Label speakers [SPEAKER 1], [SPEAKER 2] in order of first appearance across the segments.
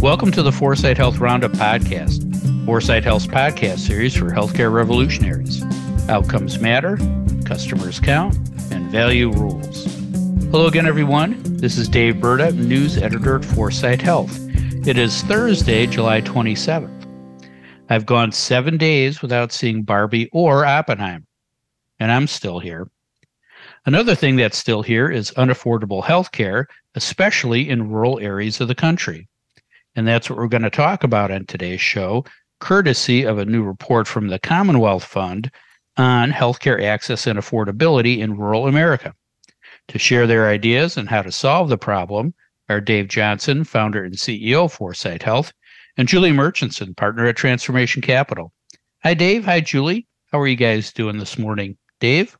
[SPEAKER 1] Welcome to the 4sight Health Roundup podcast, 4sight Health's podcast series for healthcare revolutionaries. Outcomes matter, customers count, and value rules. Hello again, everyone. This is Dave Burda, news editor at 4sight Health. It is Thursday, July 27th. I've gone seven days without seeing Barbie or Oppenheimer, and I'm still here. Another thing that's still here is unaffordable healthcare, especially in rural areas of the country. And that's what we're going to talk about on today's show, courtesy of a new report from the Commonwealth Fund on healthcare access and affordability in rural America. To share their ideas on how to solve the problem are Dave Johnson, founder and CEO of 4sight Health, and Julie Murchinson, partner at Transformation Capital. Hi, Dave. Hi, Julie. How are you guys doing this morning? Dave?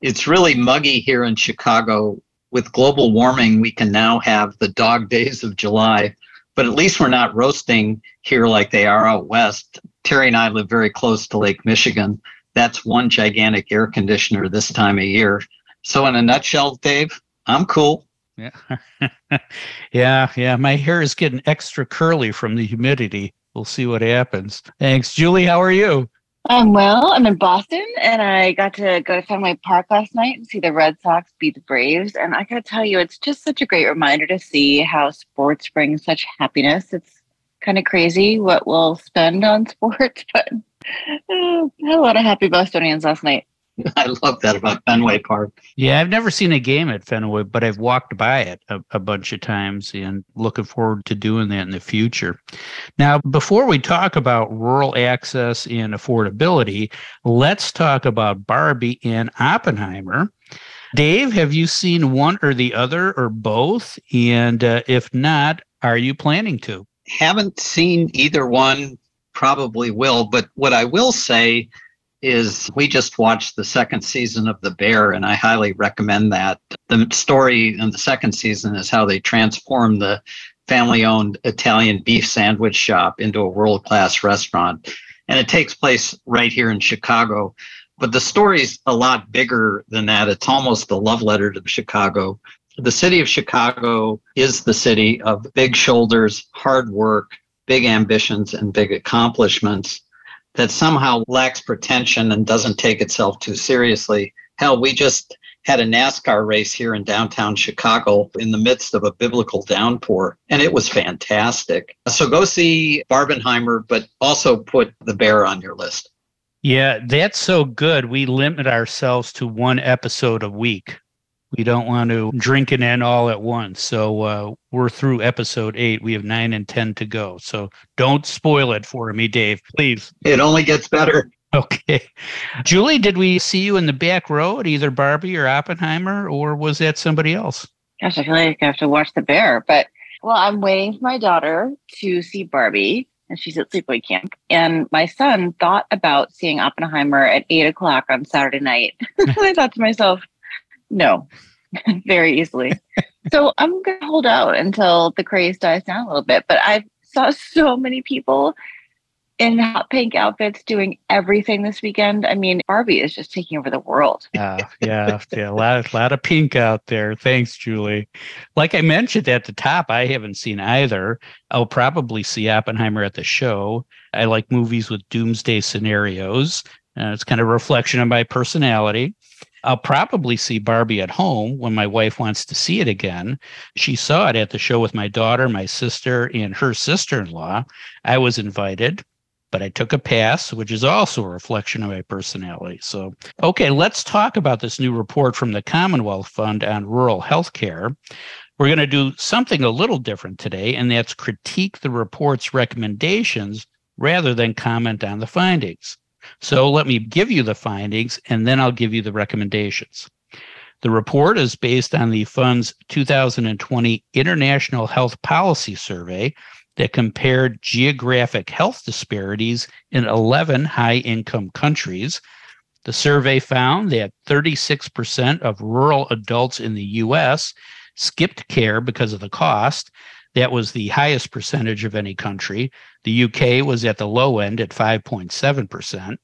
[SPEAKER 2] It's really muggy here in Chicago. With global warming, we can now have the dog days of July, but at least we're not roasting here like they are out west. Terry and I live very close to Lake Michigan. That's one gigantic air conditioner this time of year. So, in a nutshell, Dave, I'm cool.
[SPEAKER 1] Yeah. yeah. Yeah. My hair is getting extra curly from the humidity. We'll see what happens. Thanks. Julie, how are you?
[SPEAKER 3] I'm well. I'm in Boston and I got to go to Fenway Park last night and see the Red Sox beat the Braves. And I got to tell you, it's just such a great reminder to see how sports bring such happiness. It's kind of crazy what we'll spend on sports, but uh, a lot of happy Bostonians last night.
[SPEAKER 2] I love that about Fenway Park.
[SPEAKER 1] Yeah, I've never seen a game at Fenway, but I've walked by it a, a, bunch of times and looking forward to doing that in the future. Now, before we talk about rural access and affordability, let's talk about Barbie and Oppenheimer. Dave, have you seen one or the other or both? And uh, if not, are you planning to?
[SPEAKER 2] Haven't seen either one, probably will. But what I will say is we just watched the second season of The Bear, and I highly recommend that. The story in the second season is how they transformed the family owned Italian beef sandwich shop into a world class restaurant. And it takes place right here in Chicago. But the story's a lot bigger than that. It's almost a love letter to Chicago. The city of Chicago is the city of big shoulders, hard work, big ambitions, and big accomplishments that somehow lacks pretension and doesn't take itself too seriously. Hell, we just had a NASCAR race here in downtown Chicago in the midst of a biblical downpour, and it was fantastic. So go see Barbenheimer, but also put the bear on your list.
[SPEAKER 1] Yeah, that's so good. We limit ourselves to one episode a week we don't want to drink it in all at once. So uh, we're through episode eight. We have nine and 10 to go. So don't spoil it for me, Dave, please.
[SPEAKER 2] It only gets better.
[SPEAKER 1] Okay. Julie, did we see you in the back row at either Barbie or Oppenheimer, or was that somebody else?
[SPEAKER 3] Gosh, I feel like I have to watch the bear. But, well, I'm waiting for my daughter to see Barbie and she's at sleepaway camp. And my son thought about seeing Oppenheimer at eight o'clock on Saturday night. I thought to myself, no, very easily. so I'm going to hold out until the craze dies down a little bit. But I saw so many people in hot pink outfits doing everything this weekend. I mean, Barbie is just taking over the world.
[SPEAKER 1] yeah, yeah, yeah. A lot, a lot of pink out there. Thanks, Julie. Like I mentioned at the top, I haven't seen either. I'll probably see Oppenheimer at the show. I like movies with doomsday scenarios. Uh, it's kind of a reflection of my personality. I'll probably see Barbie at home when my wife wants to see it again. She saw it at the show with my daughter, my sister, and her sister in law. I was invited, but I took a pass, which is also a reflection of my personality. So, okay, let's talk about this new report from the Commonwealth Fund on rural health care. We're going to do something a little different today, and that's critique the report's recommendations rather than comment on the findings. So let me give you the findings and then I'll give you the recommendations. The report is based on the fund's 2020 International Health Policy Survey that compared geographic health disparities in 11 high income countries. The survey found that 36% of rural adults in the US skipped care because of the cost. That was the highest percentage of any country. The UK was at the low end at 5.7%.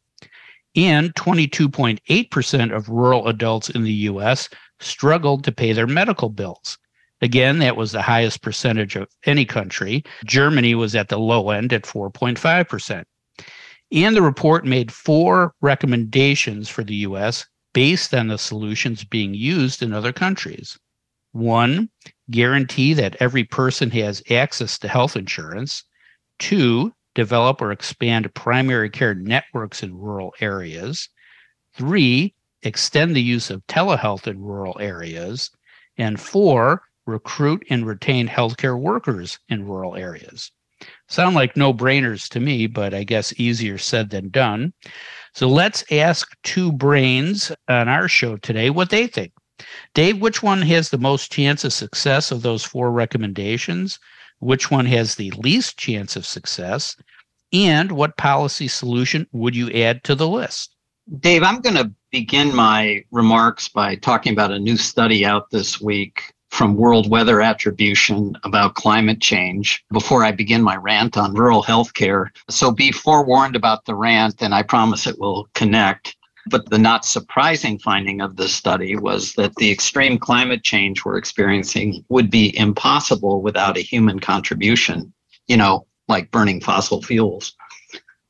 [SPEAKER 1] And 22.8% of rural adults in the US struggled to pay their medical bills. Again, that was the highest percentage of any country. Germany was at the low end at 4.5%. And the report made four recommendations for the US based on the solutions being used in other countries. One, guarantee that every person has access to health insurance. Two, develop or expand primary care networks in rural areas. Three, extend the use of telehealth in rural areas. And four, recruit and retain healthcare workers in rural areas. Sound like no brainers to me, but I guess easier said than done. So let's ask two brains on our show today what they think. Dave, which one has the most chance of success of those four recommendations? Which one has the least chance of success? And what policy solution would you add to the list?
[SPEAKER 2] Dave, I'm going to begin my remarks by talking about a new study out this week from World Weather Attribution about climate change before I begin my rant on rural healthcare. So be forewarned about the rant, and I promise it will connect. But the not surprising finding of this study was that the extreme climate change we're experiencing would be impossible without a human contribution, you know, like burning fossil fuels.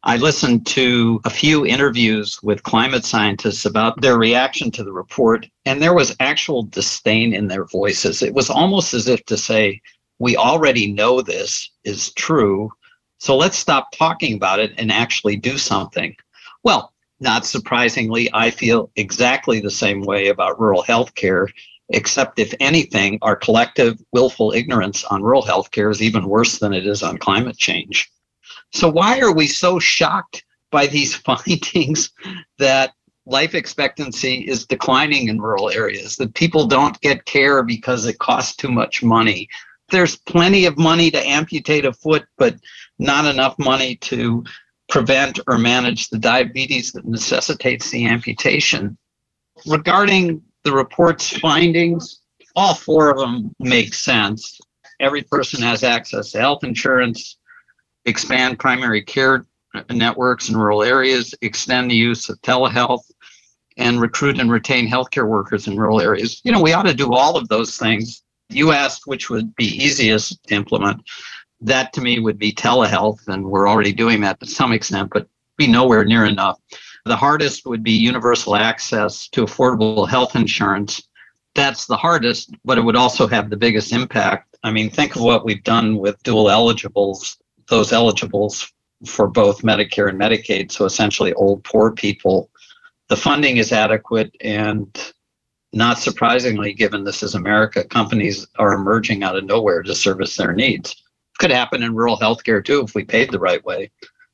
[SPEAKER 2] I listened to a few interviews with climate scientists about their reaction to the report, and there was actual disdain in their voices. It was almost as if to say, We already know this is true, so let's stop talking about it and actually do something. Well, not surprisingly, I feel exactly the same way about rural health care, except if anything, our collective willful ignorance on rural health care is even worse than it is on climate change. So, why are we so shocked by these findings that life expectancy is declining in rural areas, that people don't get care because it costs too much money? There's plenty of money to amputate a foot, but not enough money to prevent or manage the diabetes that necessitates the amputation. Regarding the report's findings, all four of them make sense. Every person has access to health insurance expand primary care networks in rural areas, extend the use of telehealth, and recruit and retain healthcare workers in rural areas. You know, we ought to do all of those things. You asked which would be easiest to implement. That to me would be telehealth, and we're already doing that to some extent, but be nowhere near enough. The hardest would be universal access to affordable health insurance. That's the hardest, but it would also have the biggest impact. I mean, think of what we've done with dual eligibles those eligibles for both Medicare and Medicaid, so essentially old poor people, the funding is adequate and not surprisingly, given this is America, companies are emerging out of nowhere to service their needs. Could happen in rural healthcare too if we paid the right way.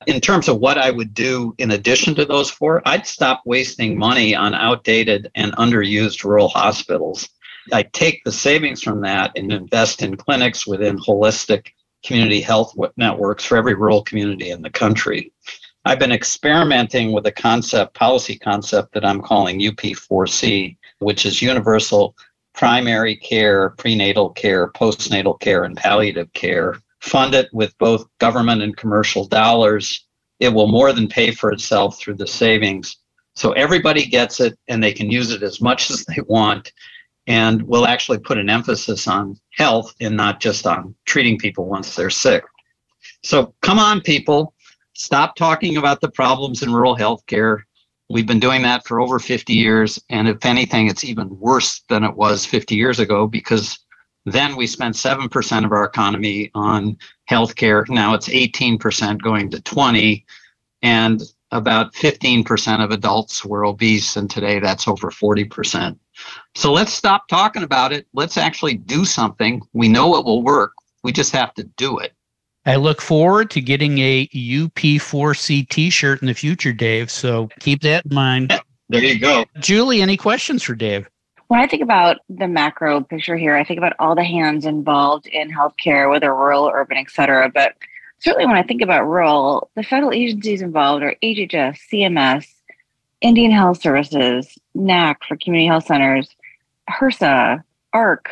[SPEAKER 2] In terms of what I would do in addition to those four, I'd stop wasting money on outdated and underused rural hospitals. I take the savings from that and invest in clinics within holistic community health networks for every rural community in the country. I've been experimenting with a concept, policy concept that I'm calling UP4C, which is universal primary care, prenatal care, postnatal care, and palliative care. Fund it with both government and commercial dollars. It will more than pay for itself through the savings. So everybody gets it and they can use it as much as they want and we'll actually put an emphasis on health and not just on treating people once they're sick. So come on, people, stop talking about the problems in rural healthcare. We've been doing that for over 50 years. And if anything, it's even worse than it was 50 years ago because then we spent 7% of our economy on healthcare. Now it's 18% going to 20. And about 15% of adults were obese. And today that's over 40%. So let's stop talking about it. Let's actually do something. We know it will work. We just have to do it.
[SPEAKER 1] I look forward to getting a UP4C t shirt in the future, Dave. So keep that in mind.
[SPEAKER 2] There you go.
[SPEAKER 1] Julie, any questions for Dave?
[SPEAKER 3] When I think about the macro picture here, I think about all the hands involved in healthcare, whether rural, urban, et cetera. But certainly when I think about rural, the federal agencies involved are HHS, CMS, Indian Health Services, NAC for community health centers, HRSA, ARC,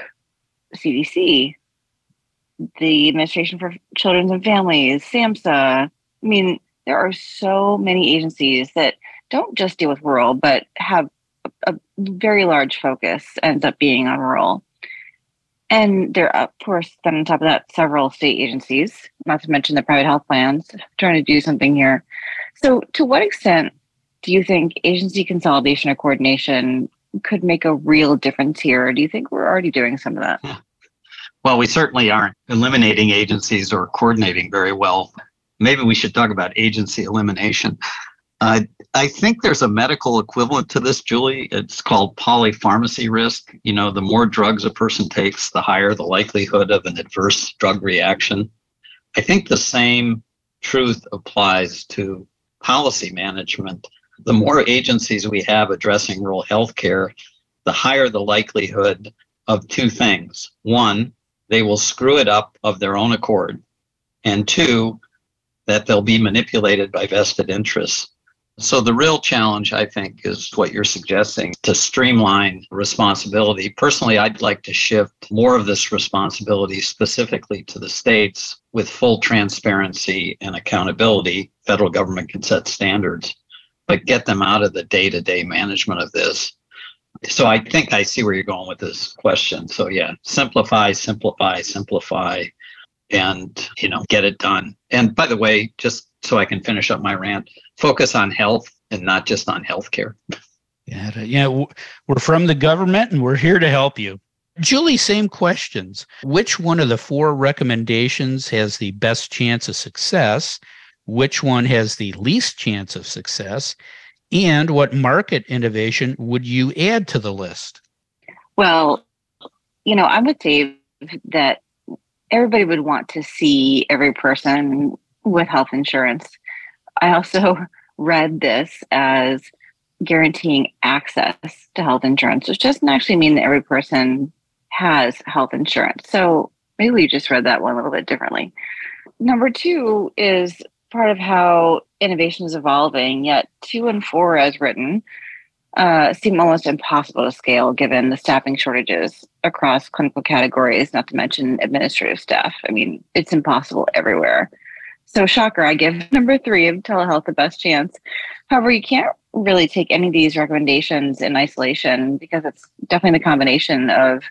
[SPEAKER 3] CDC, the Administration for Children and Families, SAMHSA. I mean, there are so many agencies that don't just deal with rural, but have a, a very large focus ends up being on rural. And there are, of course, then on top of that, several state agencies, not to mention the private health plans, trying to do something here. So, to what extent do you think agency consolidation or coordination could make a real difference here? Do you think we're already doing some of that?
[SPEAKER 2] Well, we certainly aren't eliminating agencies or coordinating very well. Maybe we should talk about agency elimination. Uh, I think there's a medical equivalent to this, Julie. It's called polypharmacy risk. You know, the more drugs a person takes, the higher the likelihood of an adverse drug reaction. I think the same truth applies to policy management. The more agencies we have addressing rural health care, the higher the likelihood of two things. One, they will screw it up of their own accord. And two, that they'll be manipulated by vested interests. So the real challenge, I think, is what you're suggesting to streamline responsibility. Personally, I'd like to shift more of this responsibility specifically to the states with full transparency and accountability. Federal government can set standards, but get them out of the day-to-day management of this. So I think I see where you're going with this question. So yeah, simplify, simplify, simplify, and you know, get it done. And by the way, just so I can finish up my rant, focus on health and not just on healthcare.
[SPEAKER 1] Yeah, yeah, we're from the government and we're here to help you. Julie, same questions. Which one of the four recommendations has the best chance of success? Which one has the least chance of success? And what market innovation would you add to the list?
[SPEAKER 3] Well, you know, I'm with Dave that everybody would want to see every person with health insurance. I also read this as guaranteeing access to health insurance, which doesn't actually mean that every person has health insurance. So maybe we just read that one a little bit differently. Number two is part of how innovation is evolving, yet two and four, as written, uh, seem almost impossible to scale given the staffing shortages across clinical categories, not to mention administrative staff. I mean, it's impossible everywhere. So, shocker, I give number three of telehealth the best chance. However, you can't really take any of these recommendations in isolation because it's definitely the combination of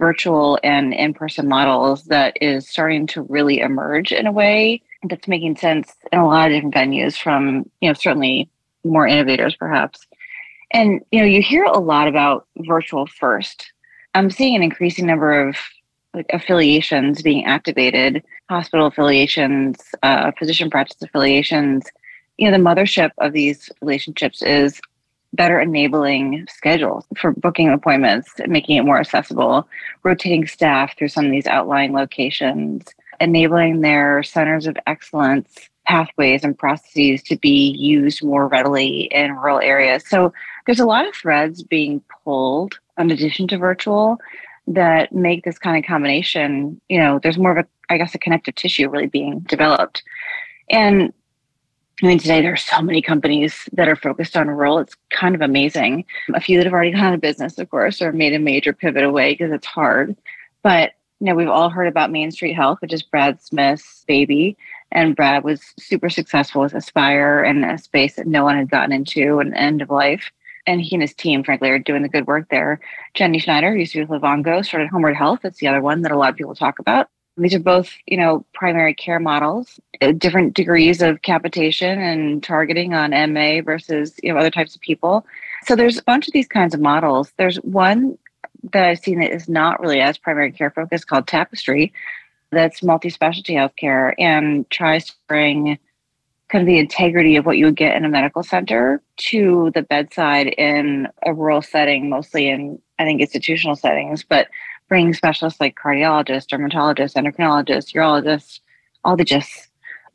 [SPEAKER 3] virtual and in person models that is starting to really emerge in a way that's making sense in a lot of different venues from, you know, certainly more innovators perhaps. And, you know, you hear a lot about virtual first. I'm seeing an increasing number of like affiliations being activated, hospital affiliations, uh, physician practice affiliations. You know, the mothership of these relationships is better enabling schedules for booking appointments, making it more accessible, rotating staff through some of these outlying locations, enabling their centers of excellence pathways and processes to be used more readily in rural areas. So there's a lot of threads being pulled in addition to virtual that make this kind of combination, you know, there's more of a, I guess, a connective tissue really being developed. And I mean, today there are so many companies that are focused on rural. It's kind of amazing. A few that have already gone out of business, of course, or made a major pivot away because it's hard. But you know, we've all heard about Main Street Health, which is Brad Smith's baby. And Brad was super successful with Aspire and a space that no one had gotten into an end of life and he and his team, frankly, are doing the good work there. Jenny Schneider, used to be with Livongo, started Homeward Health. That's the other one that a lot of people talk about. These are both, you know, primary care models, uh, different degrees of capitation and targeting on MA versus, you know, other types of people. So there's a bunch of these kinds of models. There's one that I've seen that is not really as primary care focused called Tapestry, that's multi-specialty healthcare and tries to bring kind of the integrity of what you would get in a medical center to the bedside in a rural setting, mostly in, I think, institutional settings, but bringing specialists like cardiologists, dermatologists, endocrinologists, urologists, all the just,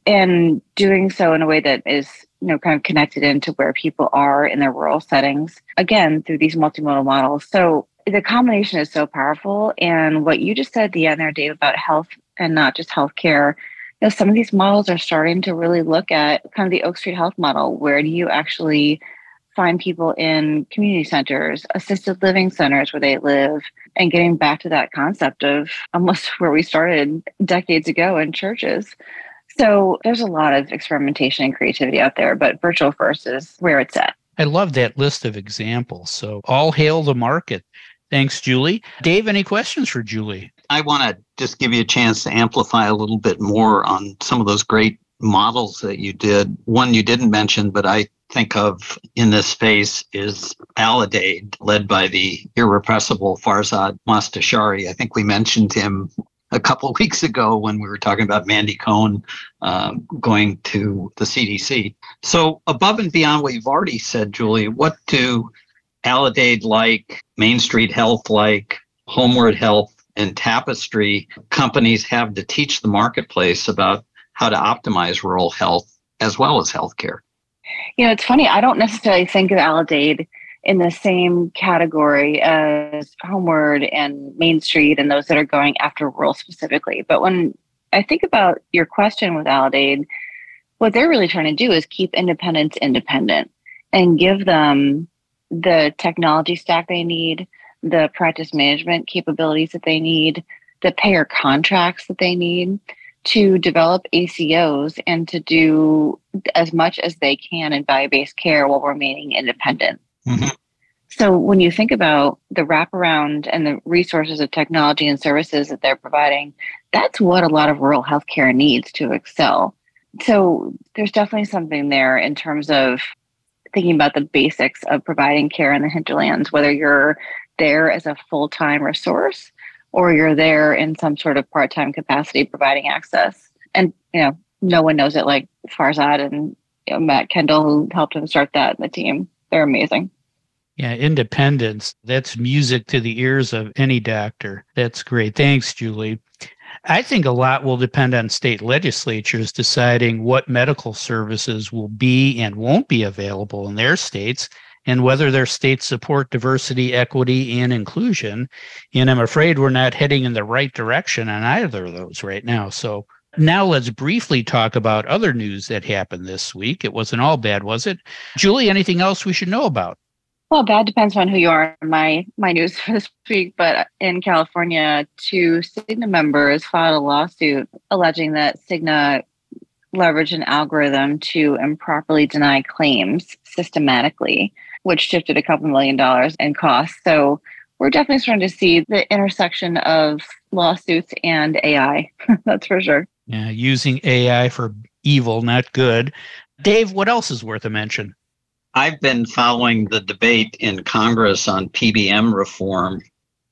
[SPEAKER 3] and doing so in a way that is, you know, kind of connected into where people are in their rural settings, again, through these multimodal models. So the combination is so powerful. And what you just said at the end there, Dave, about health and not just healthcare you know, some of these models are starting to really look at kind of the Oak Street Health model. Where do you actually find people in community centers, assisted living centers where they live, and getting back to that concept of almost where we started decades ago in churches. So there's a lot of experimentation and creativity out there, but virtual first is where it's at.
[SPEAKER 1] I love that list of examples. So all hail the market. Thanks, Julie. Dave, any questions for Julie?
[SPEAKER 2] I want to just give you a chance to amplify a little bit more on some of those great models that you did. One you didn't mention, but I think of in this space is Aledade, led by the irrepressible Farzad Mostashari. I think we mentioned him a couple weeks ago when we were talking about Mandy Cohen um, going to the CDC. So, above and beyond what you've already said, Julie, what do Aledade like, Main Street Health like, Homeward Health, and Tapestry companies have to teach the marketplace about how to optimize rural health as well as healthcare?
[SPEAKER 3] You know, it's funny. I don't necessarily think of Aledade in the same category as Homeward and Main Street and those that are going after rural specifically. But when I think about your question with Aledade, what they're really trying to do is keep independents independent and give them the technology stack they need, the practice management capabilities that they need, the payer contracts that they need to develop ACOs and to do as much as they can in value based care while remaining independent. Mm-hmm. So, when you think about the wraparound and the resources of technology and services that they're providing, that's what a lot of rural healthcare needs to excel. So, there's definitely something there in terms of thinking about the basics of providing care in the hinterlands, whether you're there as a full time resource or you're there in some sort of part time capacity providing access. And, you know, no one knows it like Farzad and you know, Mat Kendall, who helped him start that the team. They're amazing.
[SPEAKER 1] Yeah, independence. That's music to the ears of any doctor. That's great. Thanks, Julie. I think a lot will depend on state legislatures deciding what medical services will be and won't be available in their states and whether their states support diversity, equity, and inclusion. And I'm afraid we're not heading in the right direction on either of those right now. So now let's briefly talk about other news that happened this week. It wasn't all bad, was it? Julie, anything else we should know about?
[SPEAKER 3] Well, bad depends on who you are. My my news for this week, but in California, two Cigna members filed a lawsuit alleging that Cigna leveraged an algorithm to improperly deny claims systematically, which shifted a couple million dollars in costs. So we're definitely starting to see the intersection of lawsuits and AI. That's for sure.
[SPEAKER 1] Yeah, using AI for evil, not good. Dave, what else is worth a mention?
[SPEAKER 2] I've been following the debate in Congress on PBM reform.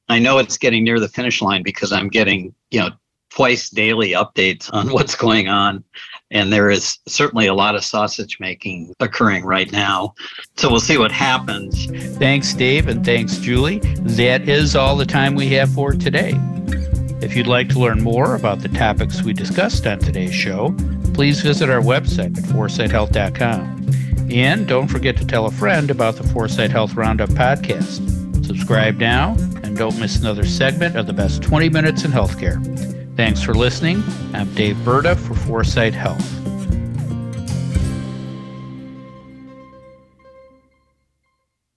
[SPEAKER 2] I know it's getting near the finish line because I'm getting, you know, twice daily updates on what's going on. And there is certainly a lot of sausage making occurring right now. So we'll see what happens.
[SPEAKER 1] Thanks, Dave, and thanks, Julie. That is all the time we have for today. If you'd like to learn more about the topics we discussed on today's show, please visit our website at 4sighthealth.com. And don't forget to tell a friend about the 4sight Health Roundup podcast. Subscribe now and don't miss another segment of the best 20 minutes in healthcare. Thanks for listening. I'm Dave Burda for 4sight Health.